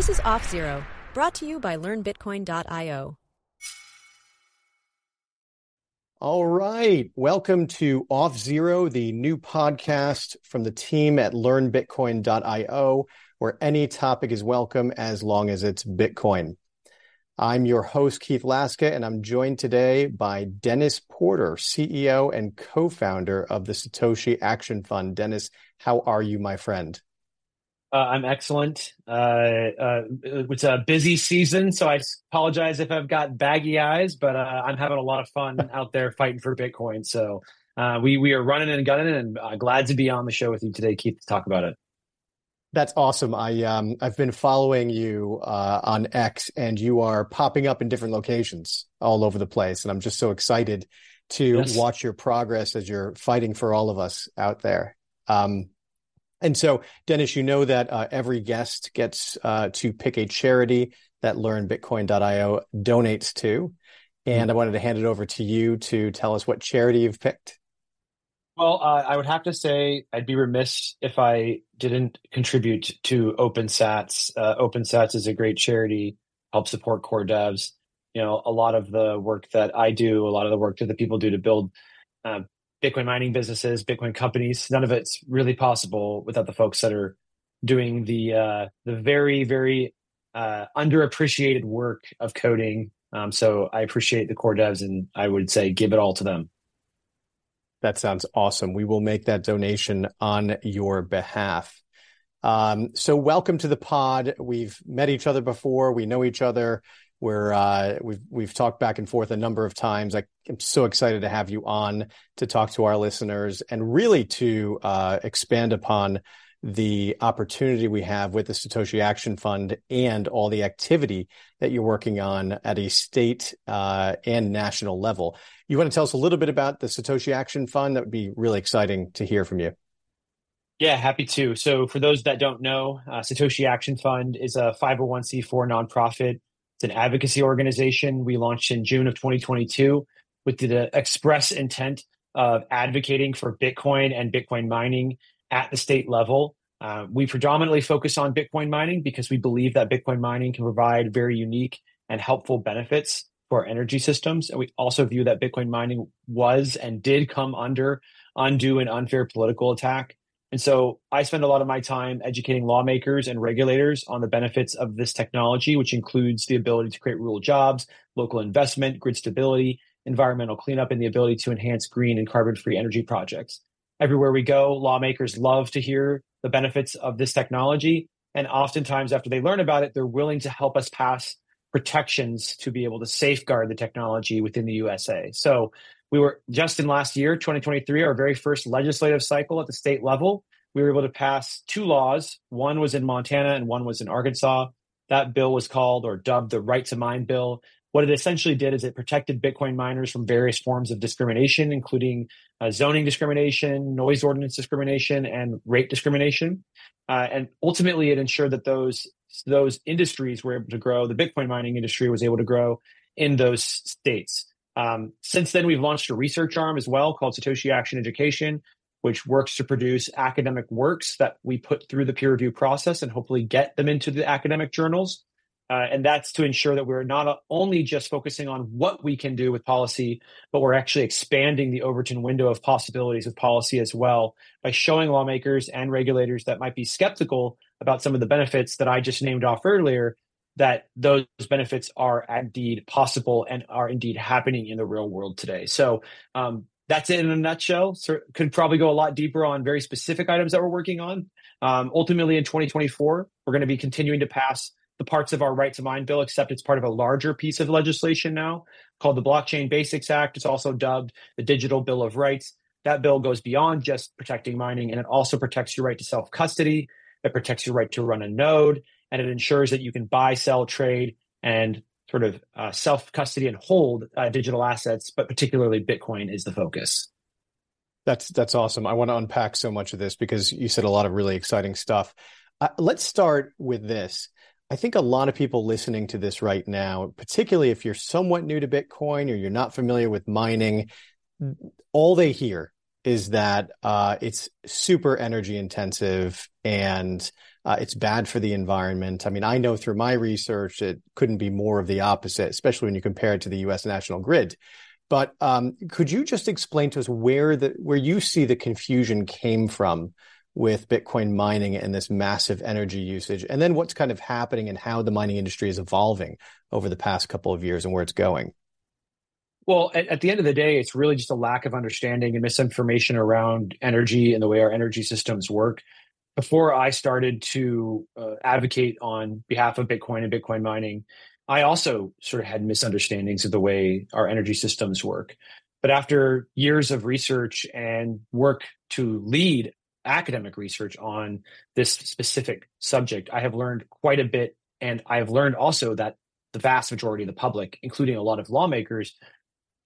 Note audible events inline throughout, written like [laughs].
This is Off Zero, brought to you by LearnBitcoin.io. All right. Welcome to Off Zero, the new podcast from the team at LearnBitcoin.io, where any topic is welcome as long as it's Bitcoin. I'm your host, Keith Laska, and I'm joined today by Dennis Porter, CEO and co founder of the Satoshi Action Fund. Dennis, how are you, my friend? Uh, I'm excellent. Uh, uh, it's a busy season, so I apologize if I've got baggy eyes, but uh, I'm having a lot of fun [laughs] out there fighting for Bitcoin. So uh, we we are running and gunning, and uh, glad to be on the show with you today, Keith, to talk about it. That's awesome. I um I've been following you on X, and you are popping up in different locations all over the place, and I'm just so excited to yes. watch your progress as you're fighting for all of us out there. Um, and so, Dennis, you know that uh, every guest gets uh, to pick a charity that LearnBitcoin.io donates to. And mm-hmm. I wanted to hand it over to you to tell us what charity you've picked. Well, uh, I would have to say I'd be remiss if I didn't contribute to OpenSats. Uh, OpenSats is a great charity, help support core devs. You know, a lot of the work that I do, a lot of the work that the people do to build uh, Bitcoin mining businesses, Bitcoin companies. None of it's really possible without the folks that are doing the uh, the very very uh, underappreciated work of coding. Um, so I appreciate the core devs, and I would say give it all to them. That sounds awesome. We will make that donation on your behalf. Um, so welcome to the pod. We've met each other before. We know each other where uh, we've we've talked back and forth a number of times. I, am so excited to have you on to talk to our listeners and really to uh, expand upon the opportunity we have with the Satoshi Action Fund and all the activity that you're working on at a state uh, and national level. You want to tell us a little bit about the Satoshi Action Fund? That would be really exciting to hear from you. Yeah, happy to. So, for those that don't know, uh, Satoshi Action Fund is a 501c4 nonprofit it's an advocacy organization we launched in June of 2022 with the express intent of advocating for Bitcoin and Bitcoin mining at the state level. Uh, we predominantly focus on Bitcoin mining because we believe that Bitcoin mining can provide very unique and helpful benefits for our energy systems. And we also view that Bitcoin mining was and did come under undue and unfair political attack and so I spend a lot of my time educating lawmakers and regulators on the benefits of this technology, which includes the ability to create rural jobs, local investment, grid stability, environmental cleanup, and the ability to enhance green and carbon free energy projects. Everywhere we go, lawmakers love to hear the benefits of this technology. And oftentimes, after they learn about it, they're willing to help us pass protections to be able to safeguard the technology within the USA. So we were just in last year, 2023, our very first legislative cycle at the state level. We were able to pass two laws. One was in Montana and one was in Arkansas. That bill was called or dubbed the Right to Mine Bill. What it essentially did is it protected Bitcoin miners from various forms of discrimination, including uh, zoning discrimination, noise ordinance discrimination, and rate discrimination. Uh, and ultimately, it ensured that those those industries were able to grow. The Bitcoin mining industry was able to grow in those states. Um, since then, we've launched a research arm as well called Satoshi Action Education, which works to produce academic works that we put through the peer review process and hopefully get them into the academic journals. Uh, and that's to ensure that we're not only just focusing on what we can do with policy, but we're actually expanding the Overton window of possibilities with policy as well by showing lawmakers and regulators that might be skeptical about some of the benefits that I just named off earlier that those benefits are indeed possible and are indeed happening in the real world today. So um, that's it in a nutshell. So could probably go a lot deeper on very specific items that we're working on. Um, ultimately, in 2024, we're going to be continuing to pass the parts of our right to mine bill, except it's part of a larger piece of legislation now called the Blockchain Basics Act. It's also dubbed the Digital Bill of Rights. That bill goes beyond just protecting mining, and it also protects your right to self custody. It protects your right to run a node and it ensures that you can buy, sell, trade, and sort of uh, self custody and hold uh, digital assets, but particularly Bitcoin is the focus. That's that's awesome. I want to unpack so much of this because you said a lot of really exciting stuff. Uh, let's start with this. I think a lot of people listening to this right now, particularly if you're somewhat new to Bitcoin or you're not familiar with mining, all they hear is that uh, it's super energy intensive and uh, it's bad for the environment. I mean, I know through my research it couldn't be more of the opposite, especially when you compare it to the U.S. national grid. But um, could you just explain to us where the where you see the confusion came from with Bitcoin mining and this massive energy usage, and then what's kind of happening and how the mining industry is evolving over the past couple of years and where it's going? Well, at, at, the end of the day, it's really just a lack of understanding and misinformation around energy and the way our energy systems work. Before I started to uh, advocate on behalf of Bitcoin and Bitcoin mining, I also sort of had misunderstandings of the way our energy systems work. But after years of research and work to lead academic research on this specific subject, I have learned quite a bit. And I have learned also that the vast majority of the public, including a lot of lawmakers,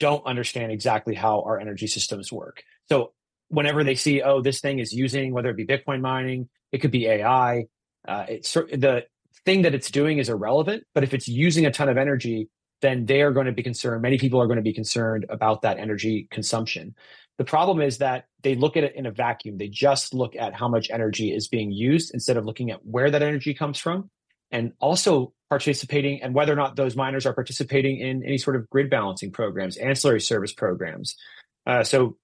don't understand exactly how our energy systems work. So whenever they see, oh, this thing is using, whether it be Bitcoin mining, it could be AI, uh, it's the thing that it's doing is irrelevant. But if it's using a ton of energy, then they are going to be concerned. Many people are going to be concerned about that energy consumption. The problem is that they look at it in a vacuum. They just look at how much energy is being used instead of looking at where that energy comes from and also participating and whether or not those miners are participating in any sort of grid balancing programs, ancillary service programs. Uh, so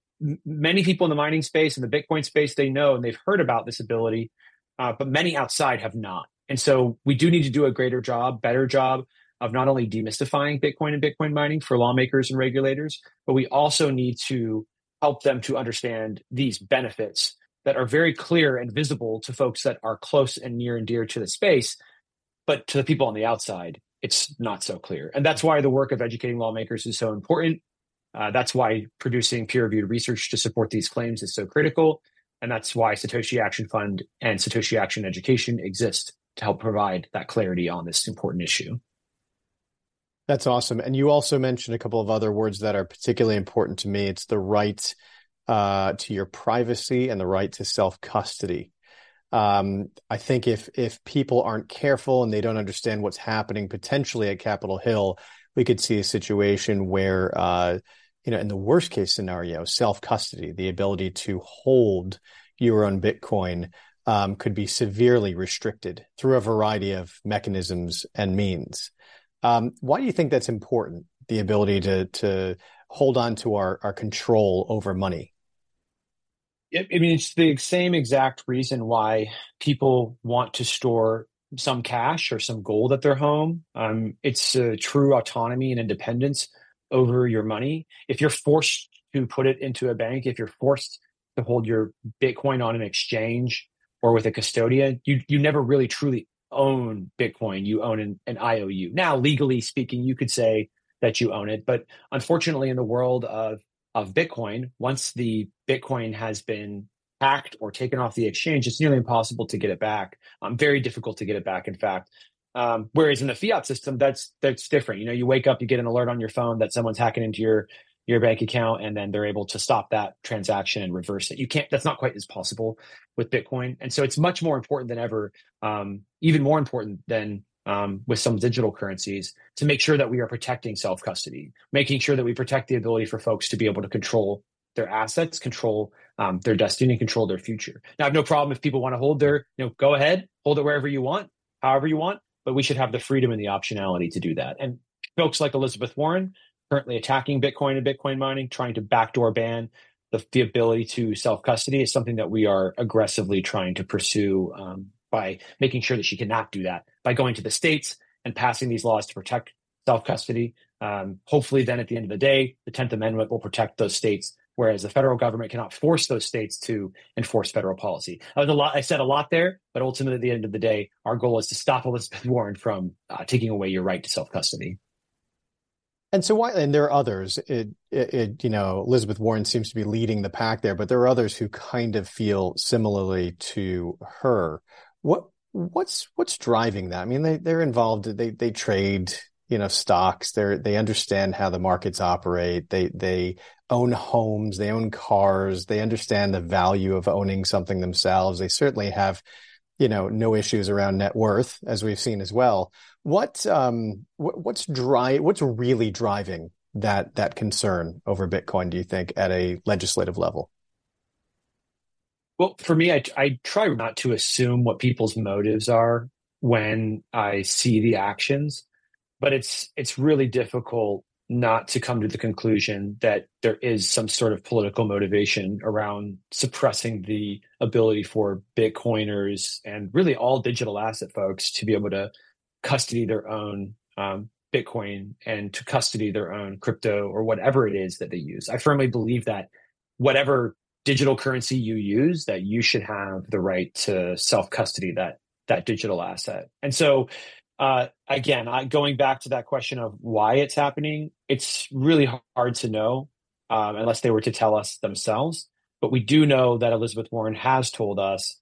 many people in the mining space and the Bitcoin space, they know and they've heard about this ability, uh, but many outside have not. And so we do need to do a greater job, better job of not only demystifying Bitcoin and Bitcoin mining for lawmakers and regulators, but we also need to help them to understand these benefits that are very clear and visible to folks that are close and near and dear to the space but to the people on the outside, it's not so clear. And that's why the work of educating lawmakers is so important. Uh, that's why producing peer reviewed research to support these claims is so critical. And that's why Satoshi Action Fund and Satoshi Action Education exist to help provide that clarity on this important issue. That's awesome. And you also mentioned a couple of other words that are particularly important to me. It's the right uh, to your privacy and the right to self custody. Um, I think if if people aren't careful and they don't understand what's happening potentially at Capitol Hill, we could see a situation where, uh, you know, in the worst case scenario, self custody, the ability to hold your own Bitcoin, um, could be severely restricted through a variety of mechanisms and means. Um, why do you think that's important? The ability to to hold on to our our control over money. I mean, it's the same exact reason why people want to store some cash or some gold at their home. Um, it's a true autonomy and independence over your money. If you're forced to put it into a bank, if you're forced to hold your Bitcoin on an exchange or with a custodian, you you never really truly own Bitcoin. You own an, an IOU. Now, legally speaking, you could say that you own it, but unfortunately, in the world of of Bitcoin, once the Bitcoin has been hacked or taken off the exchange, it's nearly impossible to get it back. Um, very difficult to get it back, in fact. Um, whereas in the fiat system, that's that's different. You know, you wake up, you get an alert on your phone that someone's hacking into your your bank account, and then they're able to stop that transaction and reverse it. You can't. That's not quite as possible with Bitcoin, and so it's much more important than ever. Um, even more important than um, with some digital currencies to make sure that we are protecting self custody, making sure that we protect the ability for folks to be able to control their assets, control um, their destiny, control their future. Now, I have no problem if people want to hold their, you know, go ahead, hold it wherever you want, however you want, but we should have the freedom and the optionality to do that. And folks like Elizabeth Warren, currently attacking Bitcoin and Bitcoin mining, trying to backdoor ban the, the ability to self custody is something that we are aggressively trying to pursue um, by making sure that she cannot do that by going to the states and passing these laws to protect self custody. Um, hopefully, then at the end of the day, the 10th Amendment will protect those states, whereas the federal government cannot force those states to enforce federal policy. A lot. I said a lot there, but ultimately, at the end of the day, our goal is to stop Elizabeth [laughs] Warren from uh, taking away your right to self custody. And so why? And there are others. It, it, it, you know, Elizabeth Warren seems to be leading the pack there, but there are others who kind of feel similarly to her. What what's what's driving that? I mean, they they're involved. They they trade you know stocks. They they understand how the markets operate. They they own homes. They own cars. They understand the value of owning something themselves. They certainly have you know no issues around net worth as we've seen as well. What um what, what's dry what's really driving that that concern over Bitcoin? Do you think at a legislative level? Well, for me, I, I try not to assume what people's motives are when I see the actions, but it's it's really difficult not to come to the conclusion that there is some sort of political motivation around suppressing the ability for Bitcoiners and really all digital asset folks to be able to custody their own um, Bitcoin and to custody their own crypto or whatever it is that they use. I firmly believe that whatever digital currency you use, that you should have the right to self custody that that digital asset. And so uh, again, I, going back to that question of why it's happening, it's really hard to know um, unless they were to tell us themselves. But we do know that Elizabeth Warren has told us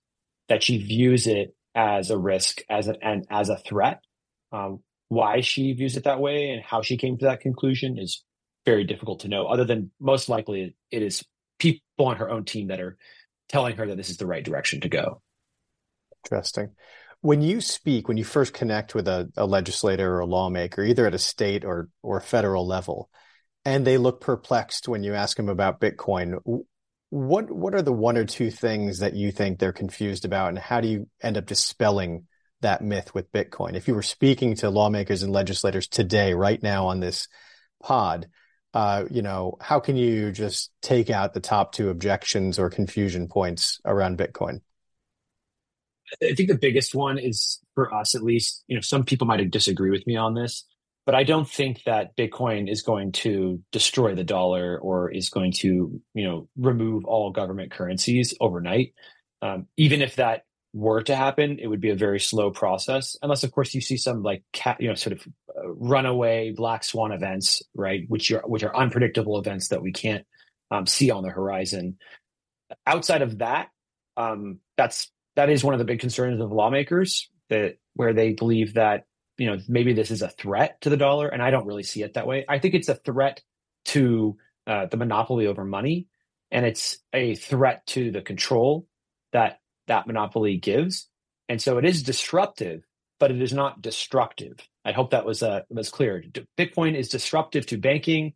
that she views it as a risk, as a, and as a threat. Um, why she views it that way and how she came to that conclusion is very difficult to know. Other than most likely, it is people on her own team that are telling her that this is the right direction to go. Interesting when you speak, when you first connect with a, a legislator or a lawmaker, either at a state or or federal level, and they look perplexed when you ask them about Bitcoin, what what are the one or two things that you think they're confused about, and how do you end up dispelling that myth with Bitcoin? If you were speaking to lawmakers and legislators today, right now on this pod, uh, you know, how can you just take out the top two objections or confusion points around Bitcoin? I think the biggest one is for us, at least, you know, some people might disagree with me on this, but I don't think that Bitcoin is going to destroy the dollar or is going to, you know, remove all government currencies overnight. Um, even if that were to happen, it would be a very slow process, unless, of course, you see some like cat, you know, sort of uh, runaway black swan events, right? Which are which are unpredictable events that we can't um, see on the horizon. Outside of that, um, that's that is one of the big concerns of lawmakers that where they believe that you know maybe this is a threat to the dollar, and I don't really see it that way. I think it's a threat to uh, the monopoly over money, and it's a threat to the control that that monopoly gives. And so it is disruptive, but it is not destructive. I hope that was uh, was clear. Bitcoin is disruptive to banking.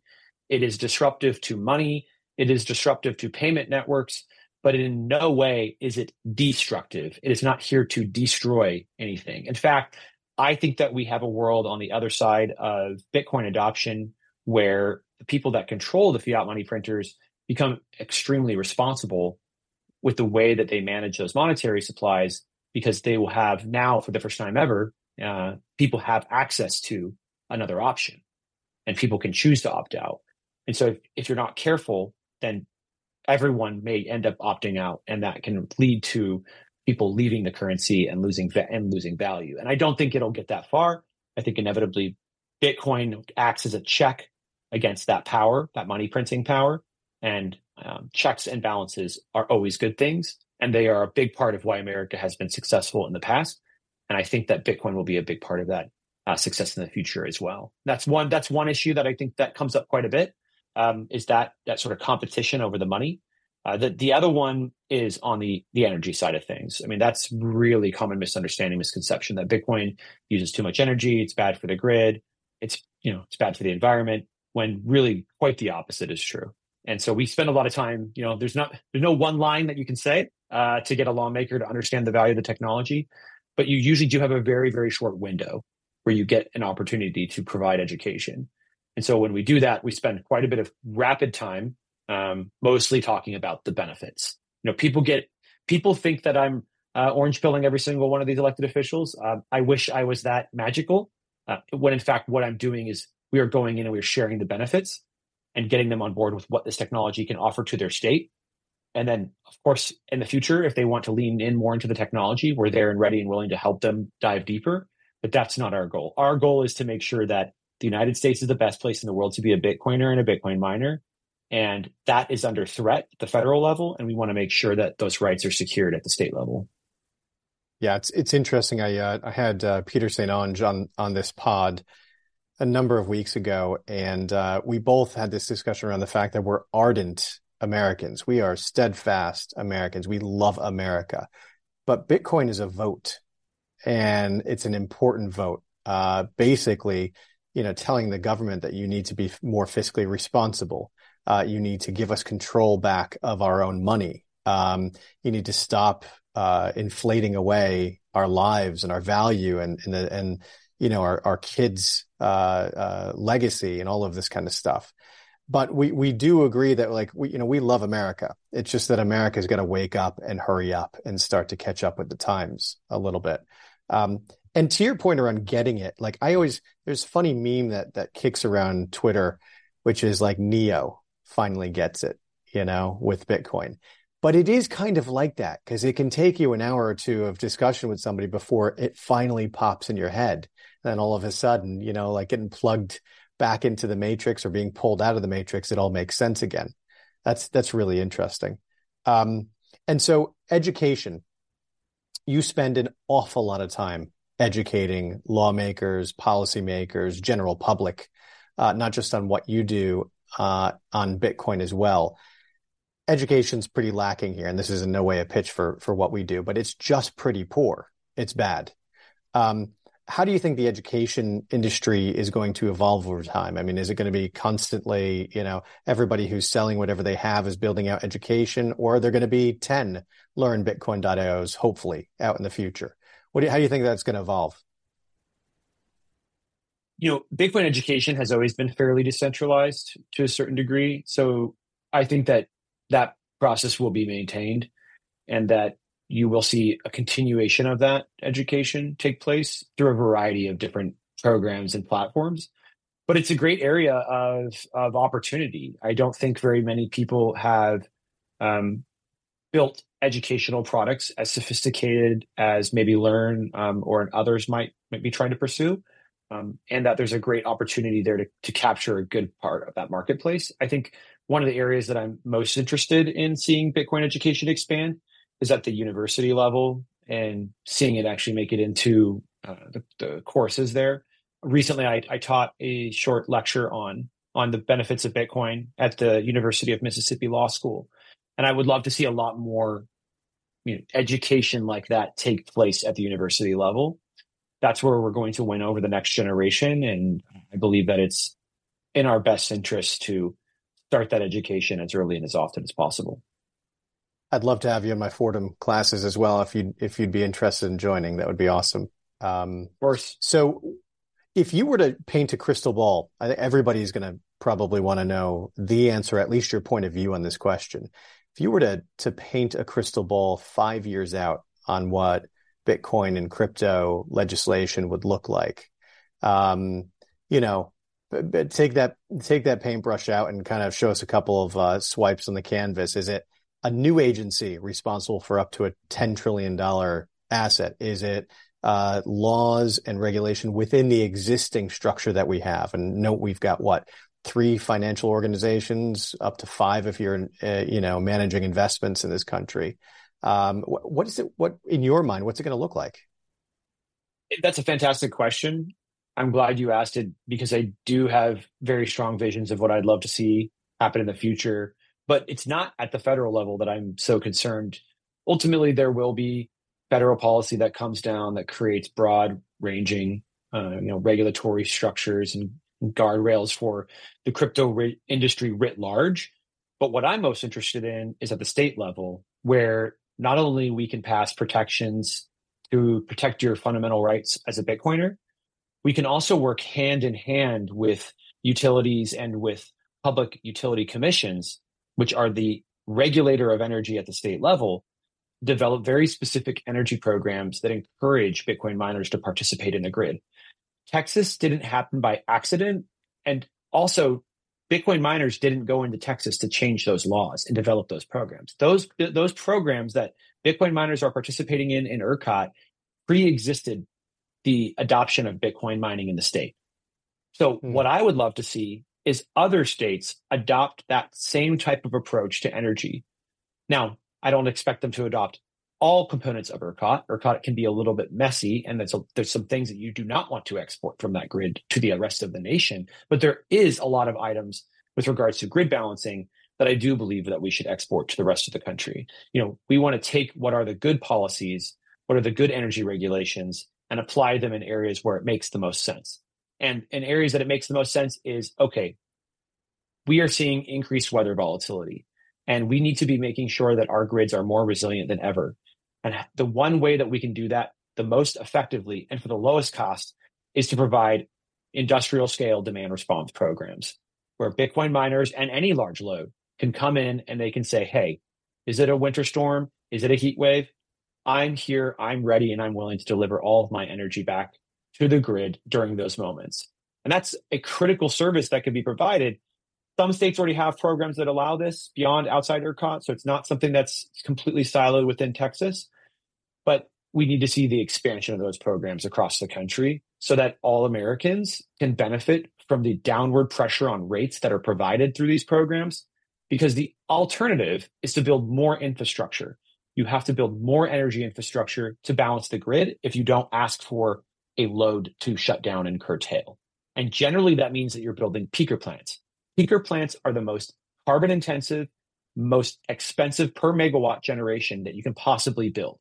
It is disruptive to money. It is disruptive to payment networks but in no way is it destructive. It is not here to destroy anything. In fact, I think that we have a world on the other side of Bitcoin adoption where the people that control the fiat money printers become extremely responsible with the way that they manage those monetary supplies because they will have now, for the first time ever, uh, people have access to another option and people can choose to opt out. And so if, if you're not careful, then everyone may end up opting out, and that can lead to people leaving the currency and losing and losing value. And I don't think it'll get that far. I think inevitably Bitcoin acts as a check against that power, that money printing power, and um, checks and balances are always good things, and they are a big part of why America has been successful in the past. And I think that Bitcoin will be a big part of that uh, success in the future as well. That's one. That's one issue that I think that comes up quite a bit um, is that that sort of competition over the money. Uh, the the other one is on the the energy side of things. I mean, that's really common misunderstanding, misconception that Bitcoin uses too much energy. It's bad for the grid. It's you know it's bad for the environment. When really quite the opposite is true. And so we spend a lot of time. You know, there's not there's no one line that you can say uh, to get a lawmaker to understand the value of the technology, but you usually do have a very very short window where you get an opportunity to provide education. And so when we do that, we spend quite a bit of rapid time, um, mostly talking about the benefits. You know, people get people think that I'm uh, orange pilling every single one of these elected officials. Uh, I wish I was that magical. Uh, when in fact, what I'm doing is we are going in and we're sharing the benefits and getting them on board with what this technology can offer to their state. And then, of course, in the future, if they want to lean in more into the technology, we're there and ready and willing to help them dive deeper. But that's not our goal. Our goal is to make sure that the United States is the best place in the world to be a Bitcoiner and a Bitcoin miner. And that is under threat at the federal level. And we want to make sure that those rights are secured at the state level. Yeah, it's it's interesting. I uh, I had uh, Peter St. Onge on on this pod a number of weeks ago, and uh, we both had this discussion around the fact that we're ardent Americans. We are steadfast Americans. We love America, but Bitcoin is a vote, and it's an important vote. Uh, basically, you know, telling the government that you need to be more fiscally responsible. Uh, you need to give us control back of our own money. Um, you need to stop uh, inflating away our lives and our value and and, and you know our our kids' uh, uh, legacy and all of this kind of stuff. But we we do agree that like we you know we love America. It's just that America's got to wake up and hurry up and start to catch up with the times a little bit. Um, and to your point around getting it, like I always there's a funny meme that that kicks around Twitter, which is like Neo finally gets it, you know, with Bitcoin. But it is kind of like that because it can take you an hour or two of discussion with somebody before it finally pops in your head. And then all of a sudden, you know, like getting plugged back into the matrix or being pulled out of the matrix, it all makes sense again. That's that's really interesting. Um, and so education, you spend an awful lot of time educating lawmakers, policymakers, general public, uh, not just on what you do uh, on Bitcoin as well education's pretty lacking here, and this is in no way a pitch for for what we do, but it's just pretty poor. It's bad. Um, how do you think the education industry is going to evolve over time? I mean, is it going to be constantly, you know, everybody who's selling whatever they have is building out education, or are there going to be 10 learn Bitcoin.ios, hopefully, out in the future? What do you, how do you think that's going to evolve? You know, Bitcoin education has always been fairly decentralized to a certain degree. So I think that that process will be maintained and that you will see a continuation of that education take place through a variety of different programs and platforms but it's a great area of of opportunity i don't think very many people have um, built educational products as sophisticated as maybe learn um, or others might might be trying to pursue um, and that there's a great opportunity there to, to capture a good part of that marketplace i think one of the areas that I'm most interested in seeing Bitcoin education expand is at the university level and seeing it actually make it into uh, the, the, courses there. Recently, I, I, taught a short lecture on on the benefits of Bitcoin at the University of Mississippi Law School, and I would love to see a lot more you know, education like that take place at the university level. That's where we're going to win over the next generation, and I believe that it's in our best interest to start that education as early and as often as possible. I'd love to have you in my Fordham classes as well. If you if you'd be interested in joining, that would be awesome. Um, of course. So, if you were to paint a crystal ball, everybody's going to probably want to know the answer, at least your point of view on this question. If you were to to paint a crystal ball five years out on what Bitcoin and crypto legislation would look like, um, you know, but take that take that paintbrush out and kind of show us a couple of uh, swipes on the canvas. Is it a new agency responsible for up to a ten trillion dollar asset? Is it uh, laws and regulation within the existing structure that we have? And note we've got what three financial organizations, up to five if you're uh, you know managing investments in this country. Um, what, what is it? What in your mind? What's it going to look like? That's a fantastic question. I'm glad you asked it because I do have very strong visions of what I'd love to see happen in the future. But it's not at the federal level that I'm so concerned. Ultimately, there will be federal policy that comes down that creates broad ranging, uh, you know, regulatory structures and guardrails for the crypto industry writ large. But what I'm most interested in is at the state level, where not only we can pass protections to protect your fundamental rights as a Bitcoiner, we can also work hand in hand with utilities and with public utility commissions, which are the regulator of energy at the state level, develop very specific energy programs that encourage Bitcoin miners to participate in the grid. Texas didn't happen by accident. And also, Bitcoin miners didn't go into Texas to change those laws and develop those programs. Those, those programs that Bitcoin miners are participating in in ERCOT pre-existed the adoption of Bitcoin mining in the state. So, mm. what I would love to see is other states adopt that same type of approach to energy. Now, I don't expect them to adopt all components of ERCOT. ERCOT can be a little bit messy, and there's, a, there's some things that you do not want to export from that grid to the rest of the nation. But there is a lot of items with regards to grid balancing that I do believe that we should export to the rest of the country. You know, we want to take what are the good policies, what are the good energy regulations, and apply them in areas where it makes the most sense. And in areas that it makes the most sense is okay, we are seeing increased weather volatility. And we need to be making sure that our grids are more resilient than ever. And the one way that we can do that the most effectively and for the lowest cost is to provide industrial scale demand response programs where Bitcoin miners and any large load can come in and they can say, hey, is it a winter storm? Is it a heat wave? I'm here, I'm ready, and I'm willing to deliver all of my energy back to the grid during those moments. And that's a critical service that can be provided. Some states already have programs that allow this beyond outside ERCOT. So it's not something that's completely siloed within Texas. We need to see the expansion of those programs across the country so that all Americans can benefit from the downward pressure on rates that are provided through these programs. Because the alternative is to build more infrastructure. You have to build more energy infrastructure to balance the grid if you don't ask for a load to shut down and curtail. And generally, that means that you're building peaker plants. Peaker plants are the most carbon intensive, most expensive per megawatt generation that you can possibly build.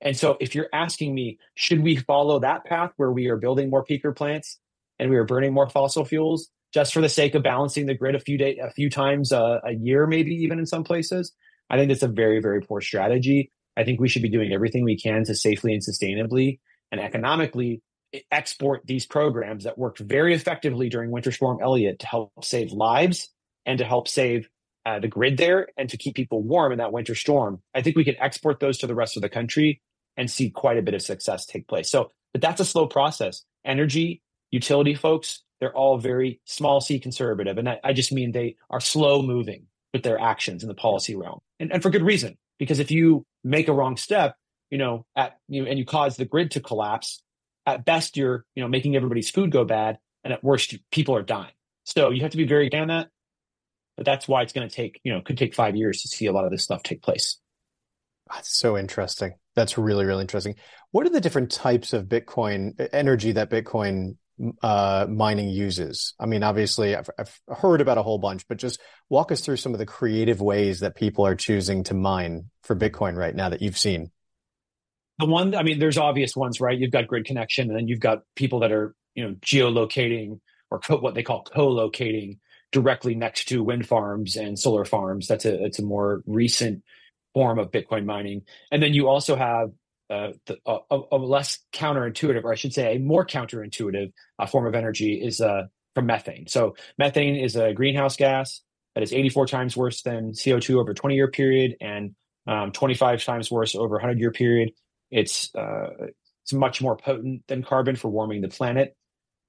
And so, if you're asking me, should we follow that path where we are building more peaker plants and we are burning more fossil fuels just for the sake of balancing the grid a few day, a few times a, a year, maybe even in some places? I think that's a very, very poor strategy. I think we should be doing everything we can to safely and sustainably and economically export these programs that worked very effectively during Winter Storm Elliott to help save lives and to help save uh, the grid there and to keep people warm in that winter storm. I think we can export those to the rest of the country and see quite a bit of success take place. So, but that's a slow process. Energy, utility folks, they're all very small c conservative. And I, I just mean they are slow moving with their actions in the policy realm. And, and for good reason, because if you make a wrong step, you know, at you know, and you cause the grid to collapse, at best you're you know making everybody's food go bad and at worst people are dying so you have to be very on that but that's why it's going to take you know could take five years to see a lot of this stuff take place that's so interesting. That's really really interesting. What are the different types of bitcoin energy that bitcoin uh, mining uses? I mean obviously I've, I've heard about a whole bunch but just walk us through some of the creative ways that people are choosing to mine for bitcoin right now that you've seen. The one i mean there's obvious ones right? You've got grid connection and then you've got people that are you know geolocating or co- what they call co-locating directly next to wind farms and solar farms. That's a it's a more recent form of bitcoin mining and then you also have uh, the, a, a, less counterintuitive or i should say a more counterintuitive uh, form of energy is uh, from methane so methane is a greenhouse gas that is 84 times worse than co2 over a 20 year period and um, 25 times worse over a 100 year period it's uh, it's much more potent than carbon for warming the planet.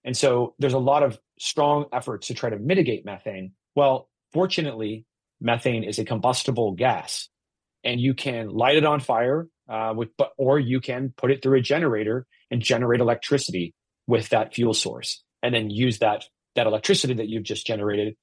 And so there's a lot of strong efforts to try to mitigate methane. Well, fortunately, methane is a combustible gas, and you can light it on fire uh, with, but, or you can put it through a generator and generate electricity with that fuel source, and then use that that electricity that you've just generated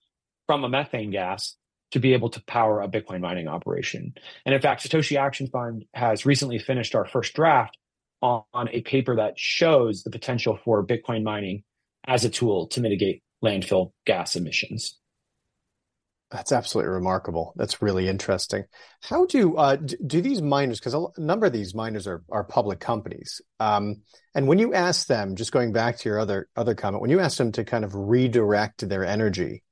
from a methane gas to be able to power a Bitcoin mining operation. And in fact, Satoshi Action Fund has recently finished our first draft on, on a paper that shows the potential for Bitcoin mining as a tool to mitigate landfill gas emissions. That's absolutely remarkable. That's really interesting. How do uh, do these miners? Because a number of these miners are are public companies. Um, and when you ask them, just going back to your other other comment, when you ask them to kind of redirect their energy,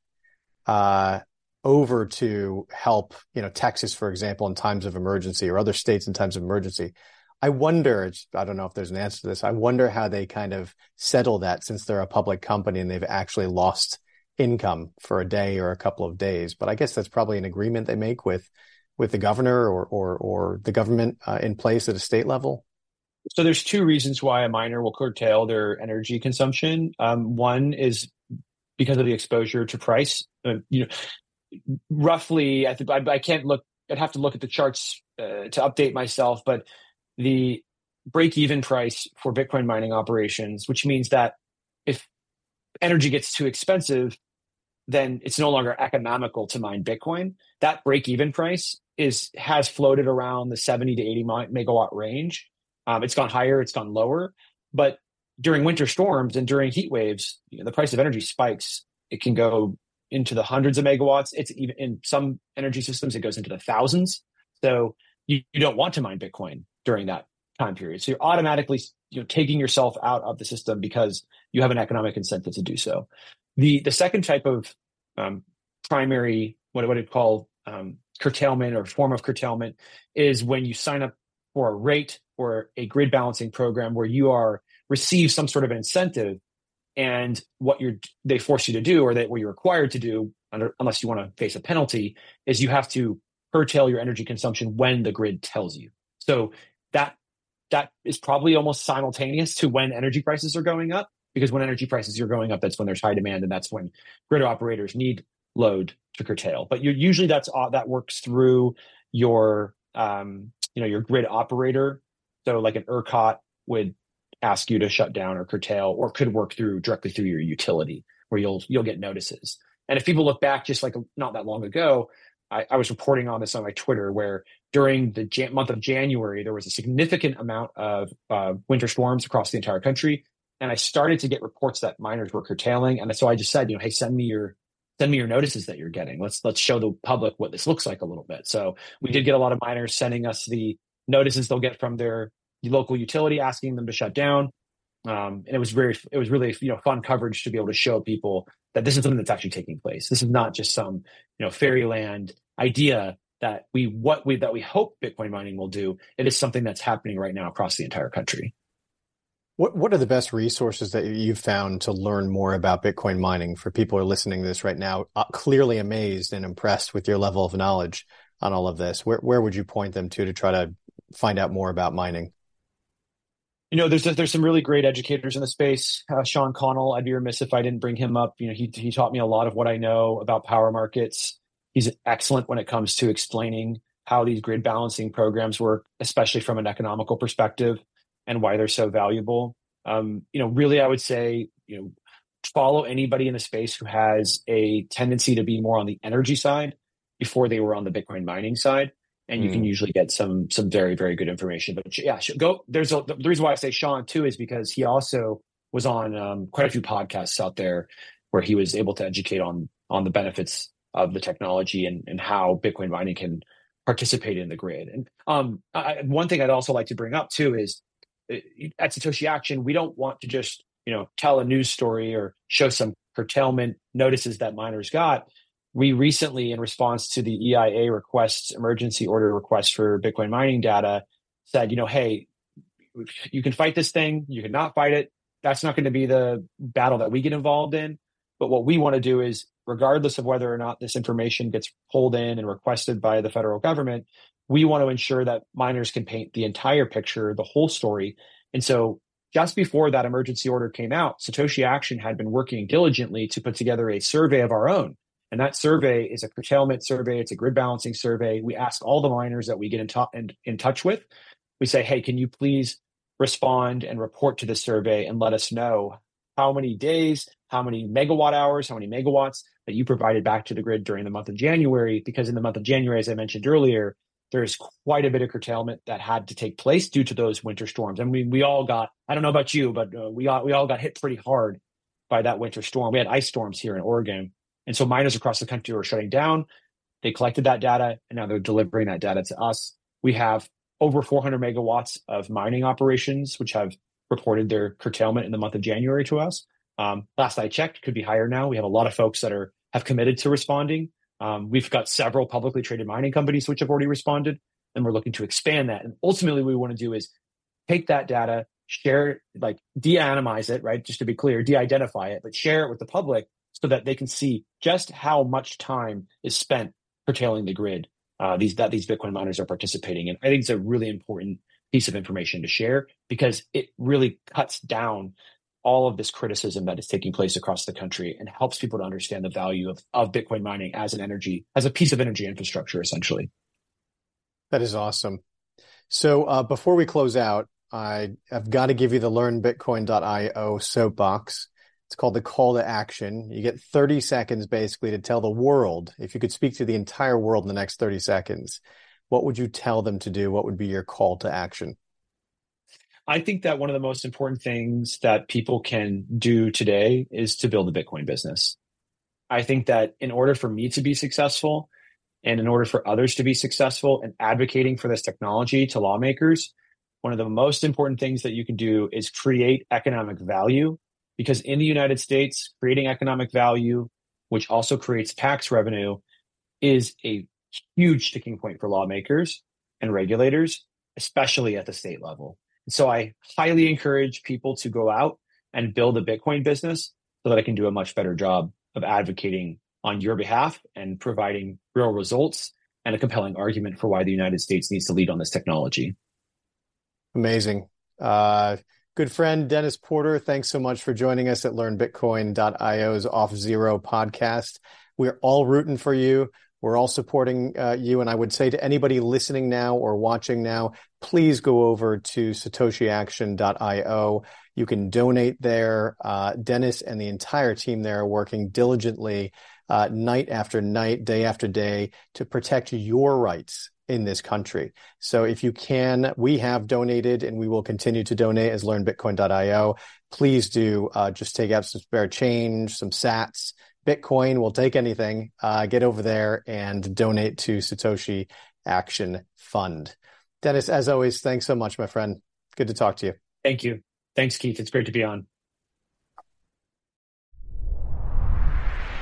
uh, over to help, you know, Texas, for example, in times of emergency or other states in times of emergency. I wonder, I don't know if there's an answer to this. I wonder how they kind of settle that since they're a public company and they've actually lost income for a day or a couple of days. But I guess that's probably an agreement they make with with the governor or or, or the government uh, in place at a state level. So there's two reasons why a miner will curtail their energy consumption. Um, one is because of the exposure to price. Uh, you know, roughly, I think I, I, can't look. I'd have to look at the charts uh, to update myself, but the break-even price for Bitcoin mining operations, which means that if energy gets too expensive, then it's no longer economical to mine Bitcoin. That break-even price is has floated around the 70 to 80 megawatt range. Um, it's gone higher, it's gone lower, but during winter storms and during heat waves, you know, the price of energy spikes. It can go into the hundreds of megawatts. It's even in some energy systems, it goes into the thousands. So you, you don't want to mine Bitcoin during that time period. So you're automatically you know taking yourself out of the system because you have an economic incentive to do so. The the second type of um, primary what I would call um, curtailment or form of curtailment is when you sign up for a rate or a grid balancing program where you are receive some sort of incentive and what you're they force you to do or that what you're required to do under, unless you want to face a penalty is you have to curtail your energy consumption when the grid tells you. So that that is probably almost simultaneous to when energy prices are going up because when energy prices are going up that's when there's high demand and that's when grid operators need load to curtail. But usually that's uh, that works through your um, you know your grid operator. So like an ERCOT would ask you to shut down or curtail or could work through directly through your utility where you'll you'll get notices. And if people look back just like not that long ago I, I was reporting on this on my Twitter where during the Jan- month of January there was a significant amount of uh, winter storms across the entire country and I started to get reports that miners were curtailing and so I just said you know hey send me your send me your notices that you're getting let's let's show the public what this looks like a little bit so we did get a lot of miners sending us the notices they'll get from their local utility asking them to shut down. Um, and it was very, it was really, you know, fun coverage to be able to show people that this is something that's actually taking place. This is not just some, you know, fairyland idea that we, what we, that we hope Bitcoin mining will do. It is something that's happening right now across the entire country. What What are the best resources that you've found to learn more about Bitcoin mining for people who are listening to this right now, uh, clearly amazed and impressed with your level of knowledge on all of this? Where Where would you point them to to try to find out more about mining? You know, there's there's some really great educators in the space. Uh, Sean Connell, I'd be remiss if I didn't bring him up. You know, he he taught me a lot of what I know about power markets. He's excellent when it comes to explaining how these grid balancing programs work, especially from an economical perspective, and why they're so valuable. Um, you know, really, I would say, you know, follow anybody in the space who has a tendency to be more on the energy side before they were on the Bitcoin mining side and you mm. can usually get some some very very good information. But yeah, go. There's a, the reason why I say Sean too is because he also was on um, quite a few podcasts out there where he was able to educate on on the benefits of the technology and and how Bitcoin mining can participate in the grid. And um, I, one thing I'd also like to bring up too is Uh, at Satoshi Action, we don't want to just you know tell a news story or show some curtailment notices that miners got we recently, in response to the EIA requests, emergency order request for Bitcoin mining data, said, you know, hey, you can fight this thing, you can not fight it. That's not going to be the battle that we get involved in. But what we want to do is, regardless of whether or not this information gets pulled in and requested by the federal government, we want to ensure that miners can paint the entire picture, the whole story. And so just before that emergency order came out, Satoshi Action had been working diligently to put together a survey of our own and that survey is a curtailment survey. It's a grid balancing survey. We ask all the miners that we get in, in, in touch with, we say, hey, can you please respond and report to the survey and let us know how many days, how many megawatt hours, how many megawatts that you provided back to the grid during the month of January. Because in the month of January, as I mentioned earlier, there's quite a bit of curtailment that had to take place due to those winter storms. I mean, we all got, I don't know about you, but uh, we, all, we all got hit pretty hard by that winter storm. We had ice storms here in Oregon and so miners across the country were shutting down. They collected that data and now they're delivering that data to us. We have over 400 megawatts of mining operations, which have reported their curtailment in the month of January to us. Um, last I checked, could be higher now. We have a lot of folks that are have committed to responding. Um, we've got several publicly traded mining companies which have already responded, and we're looking to expand that. And ultimately, what we want to do is take that data, share, like de-anonymize it, right? Just to be clear, de-identify it, but share it with the public so that they can see just how much time is spent curtailing the grid uh, these that these Bitcoin miners are participating in. I think it's a really important piece of information to share because it really cuts down all of this criticism that is taking place across the country and helps people to understand the value of, of Bitcoin mining as an energy, as a piece of energy infrastructure, essentially. That is awesome. So uh, before we close out, I have got to give you the learnbitcoin.io soapbox. It's called the call to action. You get 30 seconds basically to tell the world, if you could speak to the entire world in the next 30 seconds, what would you tell them to do? What would be your call to action? I think that one of the most important things that people can do today is to build a Bitcoin business. I think that in order for me to be successful and in order for others to be successful and advocating for this technology to lawmakers, one of the most important things that you can do is create economic value because in the United States, creating economic value, which also creates tax revenue, is a huge sticking point for lawmakers and regulators, especially at the state level. So I highly encourage people to go out and build a Bitcoin business so that I can do a much better job of advocating on your behalf and providing real results and a compelling argument for why the United States needs to lead on this technology. Amazing. Uh, good friend Dennis Porter, thanks so much for joining us at learnbitcoin.io's Off Zero podcast. We're all rooting for you. We're all supporting uh, you. And I would say to anybody listening now or watching now, please go over to satoshiaction.io. You can donate there. Uh, Dennis and the entire team there are working diligently uh, night after night, day after day to protect your rights in this country. So if you can, we have donated and we will continue to donate as learnbitcoin.io. Please do uh, just take out some spare change, some sats, Bitcoin. We'll take anything. Uh, get over there and donate to Satoshi Action Fund. Dennis, as always, thanks so much, my friend. Good to talk to you. Thank you. Thanks, Keith. It's great to be on.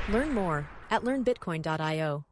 Learn more at learnbitcoin.io.